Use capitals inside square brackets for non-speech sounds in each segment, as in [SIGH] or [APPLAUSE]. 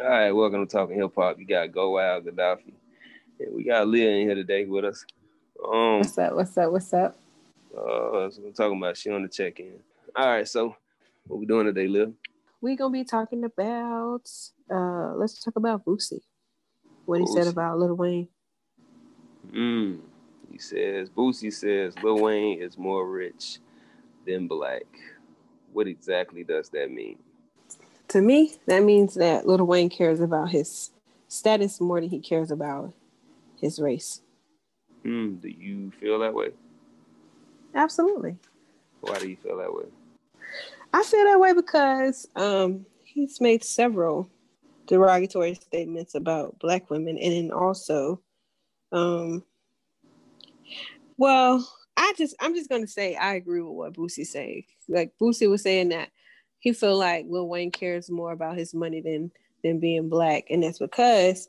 All right, welcome to Talking Hip Hop. You got Go Wild Gaddafi. And we got Leah in here today with us. Um, what's up? What's up? What's up? Uh, so we're talking about she on the check in. All right, so what we doing today, Leah? We're gonna be talking about uh let's talk about Boosie. What Boosie. he said about Lil Wayne. Mm. He says Boosie says Lil Wayne is more rich than black. What exactly does that mean? To me, that means that Little Wayne cares about his status more than he cares about his race. Hmm. Do you feel that way? Absolutely. Why do you feel that way? I feel that way because um, he's made several derogatory statements about black women, and then also, um, well, I just I'm just gonna say I agree with what Boosie say. Like Boosie was saying that he feel like Lil Wayne cares more about his money than than being black, and that's because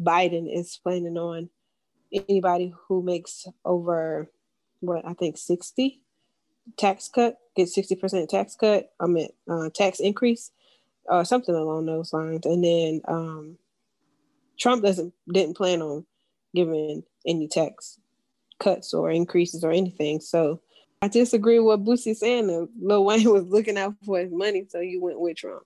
Biden is planning on anybody who makes over what I think sixty tax cut get sixty percent tax cut. I mean uh, tax increase or something along those lines, and then um, Trump doesn't didn't plan on giving any tax cuts or increases or anything. So I disagree with what Boosie's saying. Lil Wayne was looking out for his money, so you went with Trump.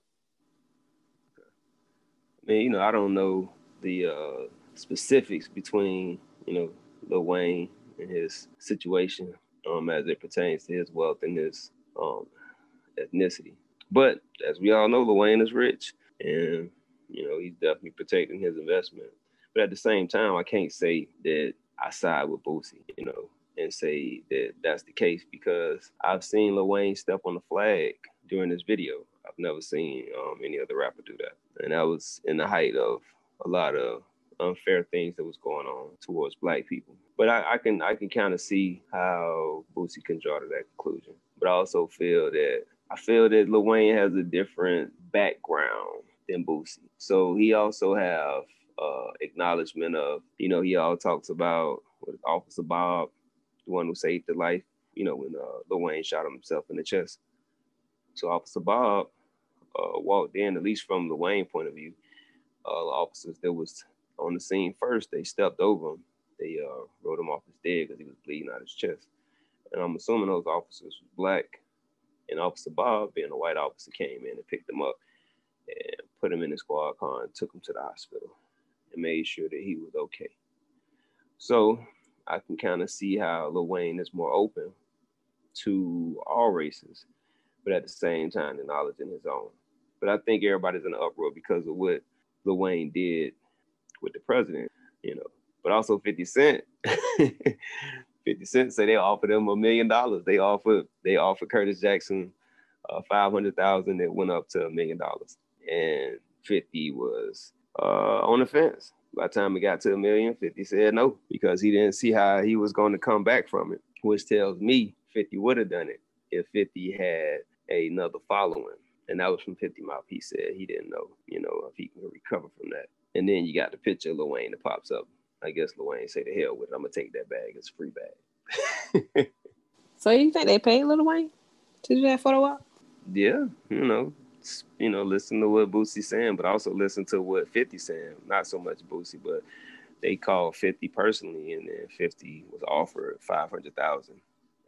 I mean, you know, I don't know the uh, specifics between, you know, Lil Wayne and his situation um, as it pertains to his wealth and his um, ethnicity. But as we all know, Lil Wayne is rich, and you know he's definitely protecting his investment. But at the same time, I can't say that I side with Boosie, you know, and say that that's the case because I've seen Lil Wayne step on the flag during this video. I've never seen um, any other rapper do that, and that was in the height of a lot of unfair things that was going on towards black people. But I, I can I can kind of see how Boosie can draw to that conclusion. But I also feel that I feel that Lil Wayne has a different background than Boosie. So he also have uh, acknowledgement of, you know, he all talks about with Officer Bob, the one who saved the life, you know, when uh, Lil Wayne shot himself in the chest. So Officer Bob uh, walked in, at least from the Wayne point of view. Uh, the officers that was on the scene first, they stepped over him. They uh, wrote him off as dead because he was bleeding out his chest. And I'm assuming those officers was black. And Officer Bob, being a white officer, came in and picked him up and put him in the squad car and took him to the hospital and made sure that he was okay. So I can kind of see how Lil Wayne is more open to all races, but at the same time acknowledging his own. But I think everybody's in an uproar because of what Lil Wayne did with the president, you know. But also 50 Cent. [LAUGHS] 50 Cent say they offered him a million dollars. They offered they offered Curtis Jackson uh, 500,000 that went up to a million dollars. And 50 was uh, on the fence. By the time it got to a million, 50 said no because he didn't see how he was going to come back from it, which tells me 50 would have done it if 50 had another following. And that was from 50 Mouth. He said he didn't know, you know, if he can recover from that. And then you got the picture of Lil Wayne that pops up. I guess Lil Wayne say the hell with it. I'm gonna take that bag. It's a free bag. [LAUGHS] so you think they paid Lil Wayne to do that photo op? Yeah, you know, you know, listen to what Boosie's saying, but also listen to what 50 saying. Not so much Boosie, but they called 50 personally, and then 50 was offered 500,000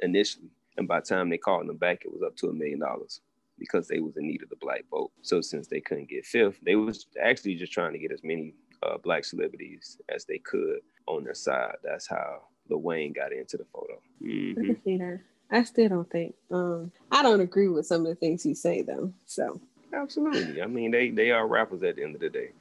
initially. And by the time they called them back, it was up to a million dollars because they was in need of the black vote. So since they couldn't get fifth, they was actually just trying to get as many uh, black celebrities as they could on their side. That's how Lil Wayne got into the photo. Mm-hmm. I can see that. I still don't think. Um, I don't agree with some of the things he say though. So absolutely. I mean, they they are rappers at the end of the day.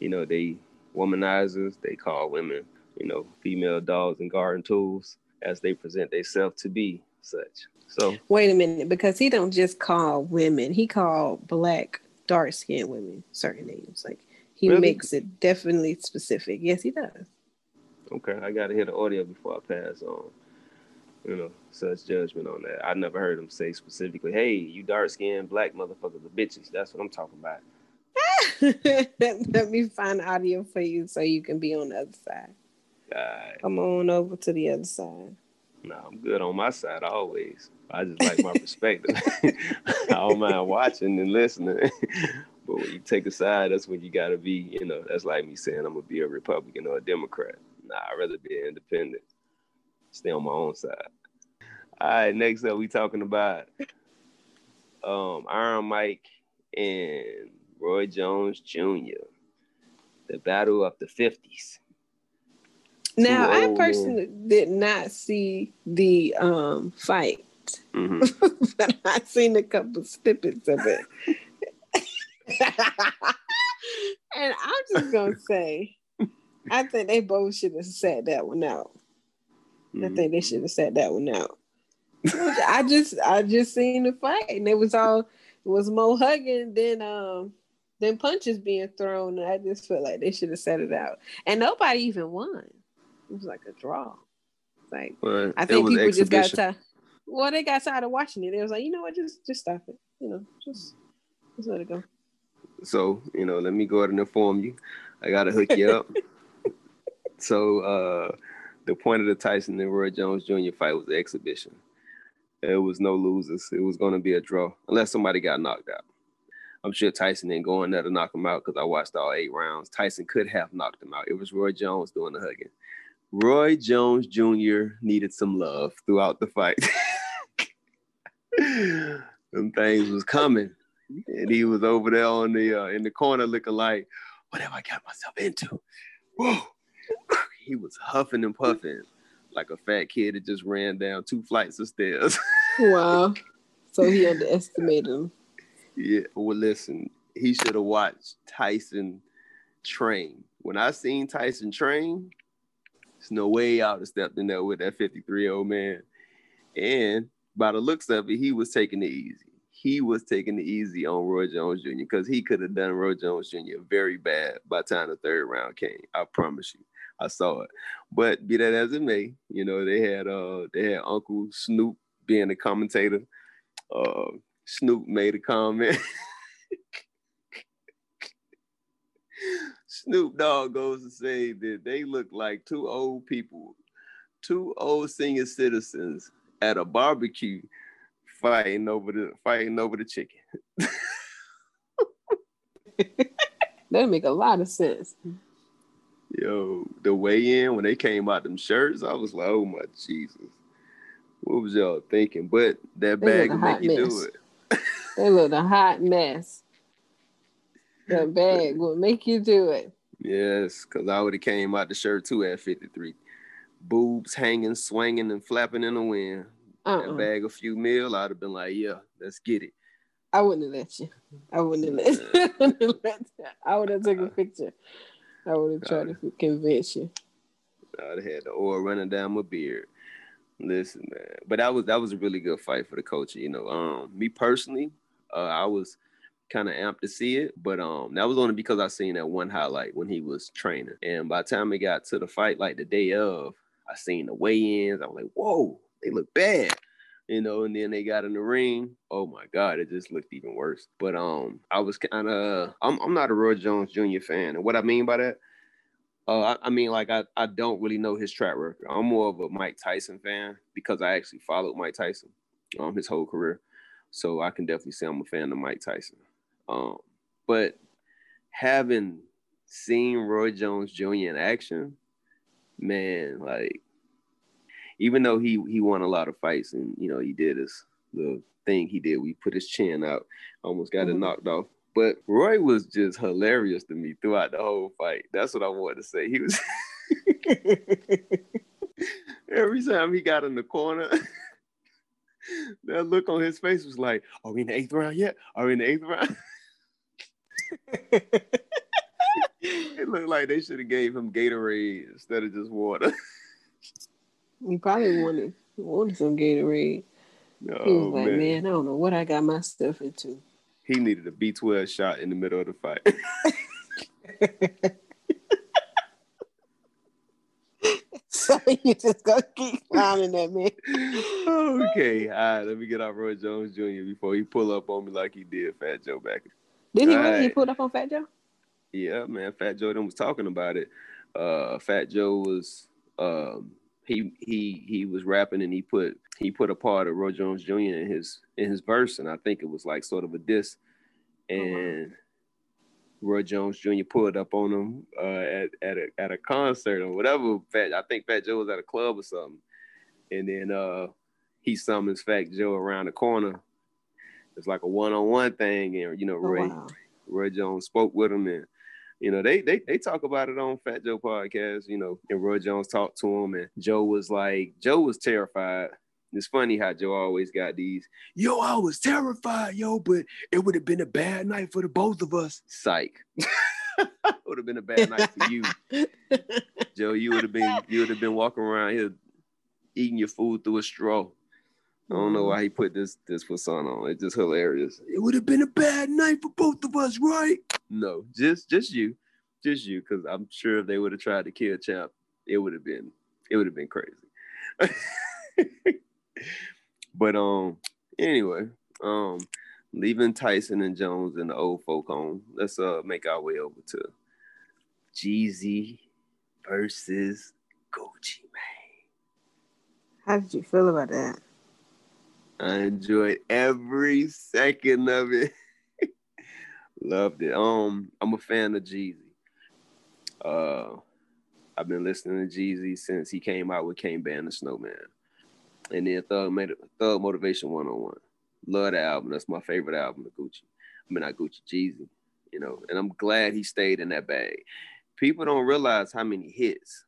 You know, they womanizers. They call women, you know, female dogs and garden tools as they present themselves to be such. So wait a minute, because he don't just call women. He called black dark skinned women certain names. Like he really? makes it definitely specific. Yes, he does. Okay, I gotta hear the audio before I pass on you know, such judgment on that. I never heard him say specifically, "Hey, you dark skinned black motherfuckers are bitches." That's what I'm talking about. [LAUGHS] Let me find audio for you so you can be on the other side. God. Come on over to the other side. No, I'm good on my side always. I just like my perspective. [LAUGHS] I don't mind watching and listening. [LAUGHS] but when you take a side, that's when you gotta be, you know, that's like me saying I'm gonna be a Republican or a Democrat. Nah, I'd rather be an independent. Stay on my own side. All right, next up we talking about um Iron Mike and Roy Jones Jr. The battle of the 50s. Now, I personally did not see the um fight, mm-hmm. [LAUGHS] but I seen a couple snippets of it. [LAUGHS] and I'm just gonna say, I think they both should have sat that one out. Mm-hmm. I think they should have sat that one out. I just I just seen the fight and it was all it was more hugging than um than punches being thrown. And I just felt like they should have set it out. And nobody even won. It was like a draw. Like well, I think people exhibition. just got tired. Well, they got tired of watching it. They was like, you know what, just just stop it. You know, just just let it go. So, you know, let me go ahead and inform you. I gotta hook you up. [LAUGHS] so uh the point of the Tyson and Roy Jones Jr. fight was the exhibition. It was no losers. It was gonna be a draw unless somebody got knocked out. I'm sure Tyson didn't go in there to knock him out because I watched all eight rounds. Tyson could have knocked him out. It was Roy Jones doing the hugging. Roy Jones Jr. needed some love throughout the fight. [LAUGHS] Them things was coming, and he was over there on the uh, in the corner looking like, "What have I got myself into?" Whoa! He was huffing and puffing like a fat kid that just ran down two flights of stairs. [LAUGHS] wow! So he underestimated him. Yeah. Well, listen, he should have watched Tyson train. When I seen Tyson train, there's no way I would have stepped in there with that 53 year old man. And by the looks of it, he was taking it easy. He was taking it easy on Roy Jones Jr. because he could have done Roy Jones Jr. very bad by the time the third round came. I promise you. [LAUGHS] I saw it. But be that as it may, you know, they had uh they had Uncle Snoop being the commentator. Uh Snoop made a comment. [LAUGHS] Snoop Dogg goes to say that they look like two old people, two old senior citizens at a barbecue fighting over the fighting over the chicken. [LAUGHS] that make a lot of sense. Yo, the weigh in when they came out them shirts, I was like, oh my Jesus. What was y'all thinking? But that they bag will make you mess. do it. they look a hot mess. That [LAUGHS] bag will make you do it. Yes, because I would have came out the shirt too at 53. Boobs hanging, swinging, and flapping in the wind. Uh-uh. That bag a few mil, I'd have been like, yeah, let's get it. I wouldn't have let you. I wouldn't have let [LAUGHS] you. I would have taken a picture. I would have tried to convince you. I'd have had the oil running down my beard. Listen, man. But that was that was a really good fight for the coach. You know, um, me personally, uh, I was kind of amped to see it, but um, that was only because I seen that one highlight when he was training. And by the time it got to the fight, like the day of, I seen the weigh-ins. I'm like, whoa, they look bad, you know. And then they got in the ring. Oh my god, it just looked even worse. But um, I was kind of, I'm, I'm not a Roy Jones Jr. fan, and what I mean by that. Uh, I, I, mean, like I, I don't really know his track record. I'm more of a Mike Tyson fan because I actually followed Mike Tyson um his whole career. So I can definitely say I'm a fan of Mike Tyson. Um, but having seen Roy Jones Jr. in action, man, like even though he he won a lot of fights and you know he did his the thing he did, we put his chin out, almost got mm-hmm. it knocked off. But Roy was just hilarious to me throughout the whole fight. That's what I wanted to say. He was [LAUGHS] every time he got in the corner. [LAUGHS] that look on his face was like, "Are we in the eighth round yet? Are we in the eighth round?" [LAUGHS] it looked like they should have gave him Gatorade instead of just water. He probably wanted wanted some Gatorade. Oh, he was like, man. man, I don't know what I got my stuff into. He needed a B12 shot in the middle of the fight. [LAUGHS] [LAUGHS] so you just gonna keep clowning at me. okay, all right, let me get out Roy Jones Jr. before he pull up on me like he did Fat Joe back did he really? Right. He pulled up on Fat Joe? Yeah, man. Fat Joe then was talking about it. Uh, Fat Joe was um, he he he was rapping and he put he put a part of Roy Jones Jr. in his in his verse, and I think it was like sort of a diss. And oh, wow. Roy Jones Jr. pulled up on him uh, at at a, at a concert or whatever. Fat, I think Fat Joe was at a club or something, and then uh, he summons Fat Joe around the corner. It's like a one on one thing, and you know oh, Roy oh, wow. Roy Jones spoke with him, and you know they they they talk about it on Fat Joe podcast. You know, and Roy Jones talked to him, and Joe was like, Joe was terrified it's funny how Joe always got these. Yo, I was terrified, yo, but it would have been a bad night for the both of us. Psych. [LAUGHS] It would have been a bad night for you, [LAUGHS] Joe. You would have been you would have been walking around here eating your food through a straw. I don't know why he put this this persona on. It's just hilarious. It would have been a bad night for both of us, right? No, just just you, just you, because I'm sure if they would have tried to kill Champ, it would have been it would have been crazy. [LAUGHS] but um, anyway, um, leaving Tyson and Jones in the old folk home. Let's uh make our way over to Jeezy versus Gucci Mane. How did you feel about that? I enjoyed every second of it. [LAUGHS] Loved it. Um, I'm a fan of Jeezy. Uh, I've been listening to Jeezy since he came out with Can't Ban the Snowman and then Thug made it, Thug Motivation One on One. Love that album. That's my favorite album of Gucci. I mean, not Gucci, Jeezy. You know, and I'm glad he stayed in that bag. People don't realize how many hits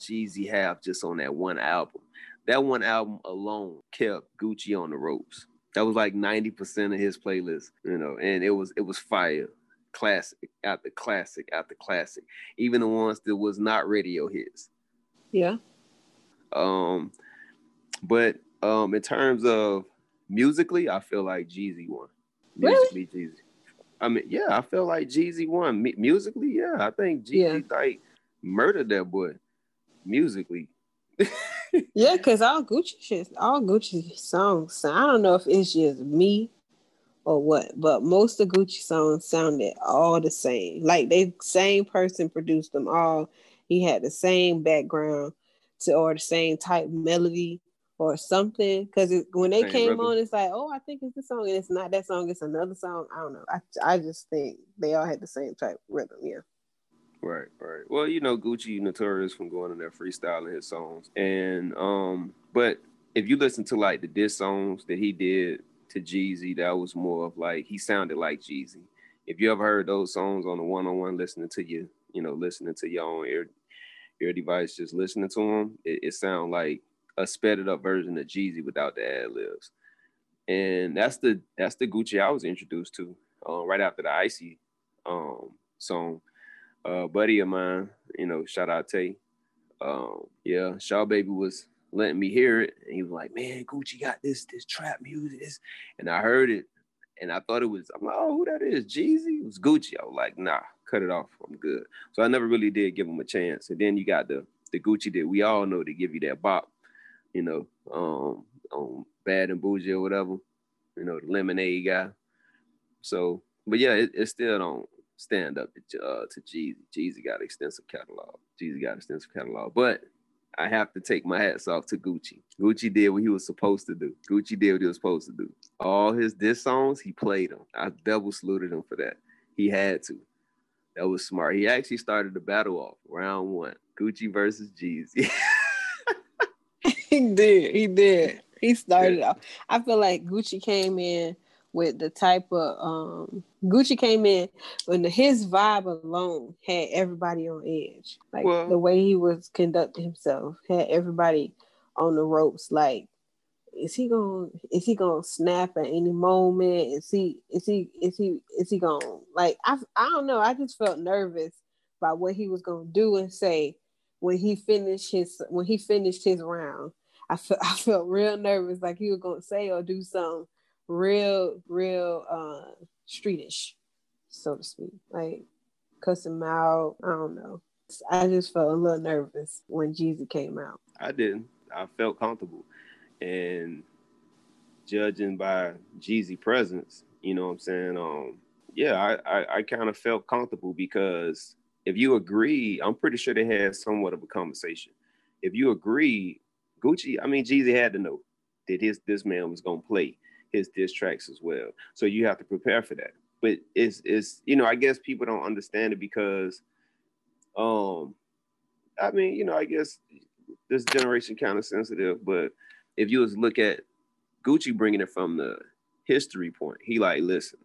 Jeezy have just on that one album. That one album alone kept Gucci on the ropes. That was like 90% of his playlist, you know, and it was it was fire. Classic after classic after classic. Even the ones that was not radio hits. Yeah. Um, but um, in terms of musically, I feel like Jeezy won. Musically, really? Jeezy. I mean, yeah, I feel like Jeezy won. M- musically, yeah, I think Jeezy yeah. like murdered that boy musically. [LAUGHS] yeah, cause all Gucci shit, all Gucci songs. I don't know if it's just me or what, but most of Gucci songs sounded all the same. Like they same person produced them all. He had the same background to or the same type melody or something. Because when they came on, it's like, oh, I think it's the song, and it's not that song. It's another song. I don't know. I I just think they all had the same type rhythm. Yeah. Right, right. Well, you know, Gucci notorious from going in there freestyling his songs, and um, but if you listen to like the diss songs that he did to Jeezy, that was more of like he sounded like Jeezy. If you ever heard those songs on the one-on-one, listening to you, you know, listening to your own ear device, just listening to them, it, it sound like a sped up version of Jeezy without the ad libs. And that's the that's the Gucci I was introduced to uh, right after the Icy um, song. Uh, buddy of mine, you know, shout out Tay. Um, yeah, Shaw Baby was letting me hear it, and he was like, "Man, Gucci got this this trap music," this, and I heard it, and I thought it was. I'm like, "Oh, who that is? Jeezy?" It was Gucci. I was like, "Nah, cut it off. I'm good." So I never really did give him a chance. And then you got the the Gucci that we all know to give you that bop you know, um, on Bad and Boujee or whatever, you know, the lemonade guy. So, but yeah, it, it still don't stand up to uh, to Jeezy. Jeezy got extensive catalog. Jeezy got extensive catalog, but I have to take my hats off to Gucci. Gucci did what he was supposed to do. Gucci did what he was supposed to do. All his diss songs, he played them. I double saluted him for that. He had to. That was smart. He actually started the battle off round one. Gucci versus Jeezy. [LAUGHS] he did. He did. He started off. I feel like Gucci came in with the type of um Gucci came in when his vibe alone had everybody on edge. Like well, the way he was conducting himself had everybody on the ropes. Like, is he gonna is he gonna snap at any moment? Is he is he is he is he gonna like I I don't know. I just felt nervous about what he was gonna do and say when he finished his when he finished his round. I felt [LAUGHS] I felt real nervous, like he was gonna say or do something real, real uh streetish, so to speak. Like cuss him out. I don't know. I just felt a little nervous when Jeezy came out. I didn't. I felt comfortable. And judging by Jeezy presence, you know what I'm saying? Um, yeah, I, I, I kind of felt comfortable because if you agree, I'm pretty sure they had somewhat of a conversation. If you agree, Gucci, I mean, Jeezy had to know that his this man was gonna play his diss tracks as well. So you have to prepare for that. but it's it's you know I guess people don't understand it because, um, I mean you know I guess this generation kind of sensitive, but if you was look at Gucci bringing it from the history point, he like listen,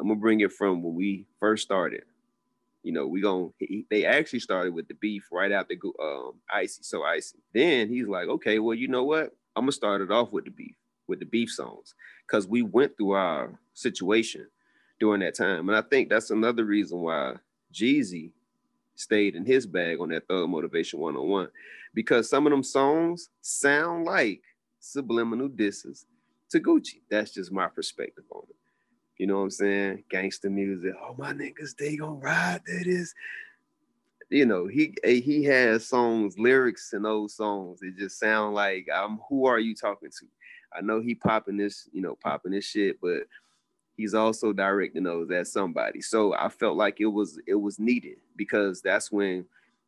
I'm gonna bring it from when we first started. You know, we gonna they actually started with the beef right after um icy, so icy. Then he's like, okay, well you know what? I'm gonna start it off with the beef, with the beef songs, because we went through our situation during that time. And I think that's another reason why Jeezy stayed in his bag on that Thug Motivation 101. Because some of them songs sound like subliminal disses to Gucci. That's just my perspective on it. You know what I'm saying? Gangster music. Oh, my niggas, they gonna ride that is. You know, he he has songs, lyrics in those songs. It just sound like um, who are you talking to? I know he popping this, you know, popping this shit, but he's also directing those at somebody. So I felt like it was it was needed because that's when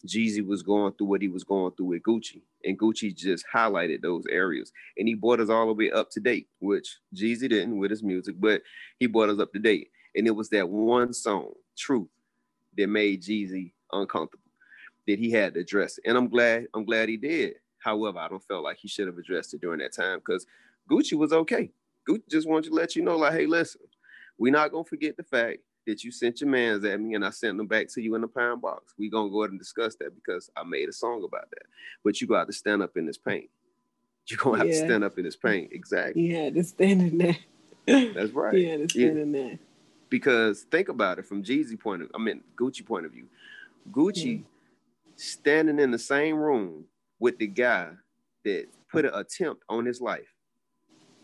Jeezy was going through what he was going through with Gucci. And Gucci just highlighted those areas. And he brought us all the way up to date, which Jeezy didn't with his music, but he brought us up to date. And it was that one song, Truth, that made Jeezy uncomfortable, that he had to address. And I'm glad, I'm glad he did. However, I don't feel like he should have addressed it during that time because Gucci was okay. Gucci just wanted to let you know, like, hey, listen, we're not gonna forget the fact that you sent your mans at me and I sent them back to you in the pine box. We're gonna go ahead and discuss that because I made a song about that. But you got to stand up in this pain. You're gonna have yeah. to stand up in this pain. Exactly. Yeah, to stand in there. That's right. Yeah, to stand yeah. in there. Because think about it from Jeezy point of I mean Gucci point of view. Gucci standing in the same room with the guy that put an attempt on his life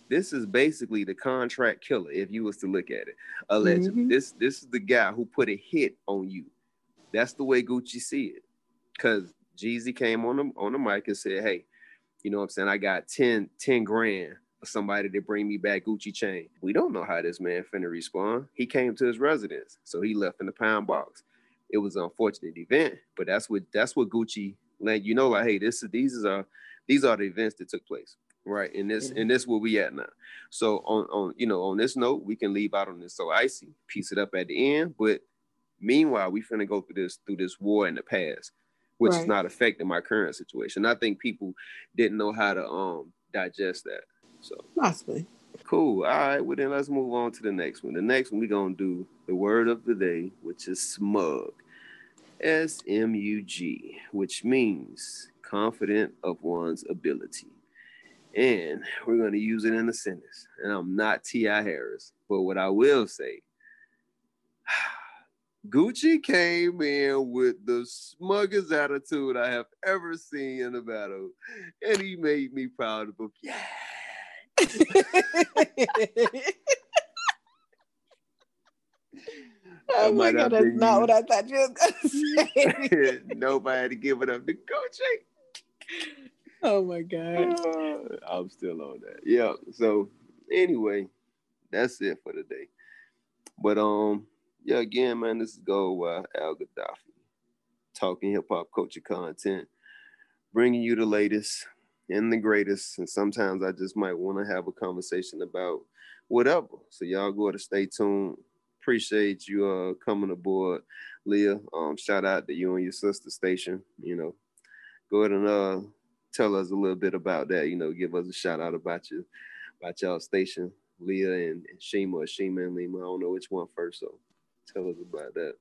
this is basically the contract killer, if you was to look at it. Allegedly, mm-hmm. this this is the guy who put a hit on you. That's the way Gucci see it. Cause Jeezy came on the on the mic and said, Hey, you know what I'm saying? I got 10, 10 grand for somebody to bring me back Gucci chain. We don't know how this man finna respond. He came to his residence, so he left in the pound box. It was an unfortunate event, but that's what that's what Gucci let you know, like, hey, this is these are these are the events that took place right and this and this where we at now. So on on you know on this note we can leave out on this so icy piece it up at the end but meanwhile we finna go through this through this war in the past which right. is not affecting my current situation. I think people didn't know how to um digest that so. Possibly. Cool all right well then let's move on to the next one. The next one we're gonna do the word of the day which is smug s-m-u-g which means confident of one's ability and we're going to use it in a sentence. And I'm not T.I. Harris, but what I will say, [SIGHS] Gucci came in with the smuggest attitude I have ever seen in a battle, and he made me proud of him. Yeah. [LAUGHS] oh my god, that's not what I thought you were gonna [LAUGHS] say. Nobody give it up to Gucci. Oh my god. Uh, I'm still on that. Yeah. So anyway, that's it for today. But um, yeah, again, man, this is Go uh, Al Gaddafi, talking hip hop culture content, bringing you the latest and the greatest. And sometimes I just might want to have a conversation about whatever. So y'all go to stay tuned. Appreciate you uh coming aboard, Leah. Um, shout out to you and your sister station. You know, go ahead and uh tell us a little bit about that. You know, give us a shout out about you, about y'all station, Leah and, and Shima, Shima and Lima. I don't know which one first, so tell us about that.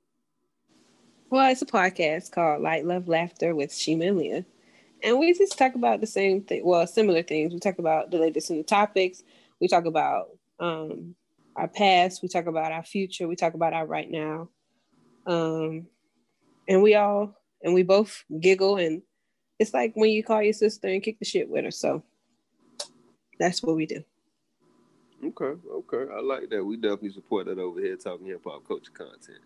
Well, it's a podcast called Light Love Laughter with Shima and Leah. And we just talk about the same thing, well, similar things. We talk about the latest in the topics. We talk about um, our past. We talk about our future. We talk about our right now. Um, and we all, and we both giggle and it's like when you call your sister and kick the shit with her. So that's what we do. Okay, okay. I like that. We definitely support that over here talking hip hop culture content.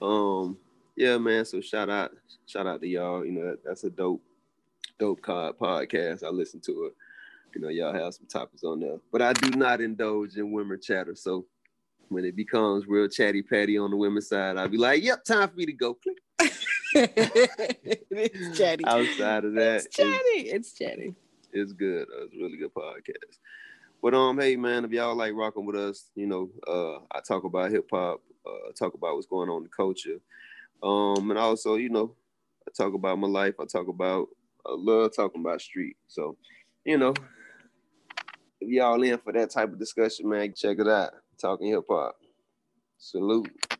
Um, yeah, man. So shout out, shout out to y'all. You know, that's a dope, dope card podcast. I listen to it. You know, y'all have some topics on there. But I do not indulge in women chatter. So when it becomes real chatty patty on the women's side, I'll be like, yep, time for me to go. Click. [LAUGHS] it's chatty. Outside of that, it's chatty. It's, it's chatty. It's good. It's a really good podcast. But um, hey man, if y'all like rocking with us, you know, uh, I talk about hip hop, uh, talk about what's going on in the culture, um, and also, you know, I talk about my life. I talk about, I love talking about street. So, you know, if y'all in for that type of discussion, man, check it out. Talking hip hop. Salute.